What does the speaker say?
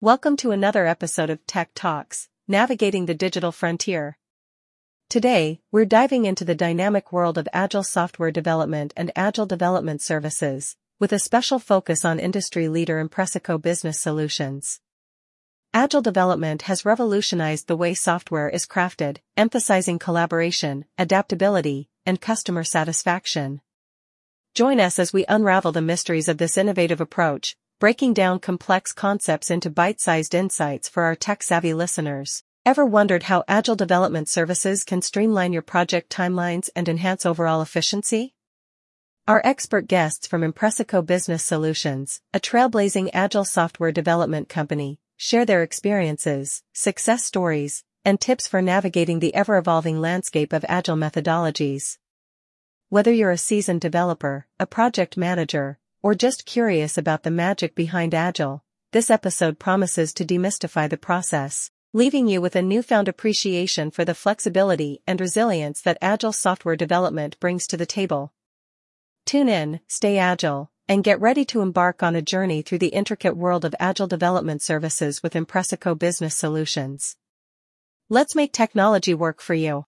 Welcome to another episode of Tech Talks, Navigating the Digital Frontier. Today, we're diving into the dynamic world of agile software development and agile development services, with a special focus on industry leader Impressico Business Solutions. Agile development has revolutionized the way software is crafted, emphasizing collaboration, adaptability, and customer satisfaction. Join us as we unravel the mysteries of this innovative approach, breaking down complex concepts into bite-sized insights for our tech-savvy listeners. Ever wondered how agile development services can streamline your project timelines and enhance overall efficiency? Our expert guests from Impressico Business Solutions, a trailblazing agile software development company, share their experiences, success stories, and tips for navigating the ever-evolving landscape of agile methodologies. Whether you're a seasoned developer, a project manager, or just curious about the magic behind Agile, this episode promises to demystify the process, leaving you with a newfound appreciation for the flexibility and resilience that Agile software development brings to the table. Tune in, stay agile, and get ready to embark on a journey through the intricate world of Agile development services with Impressico Business Solutions. Let's make technology work for you.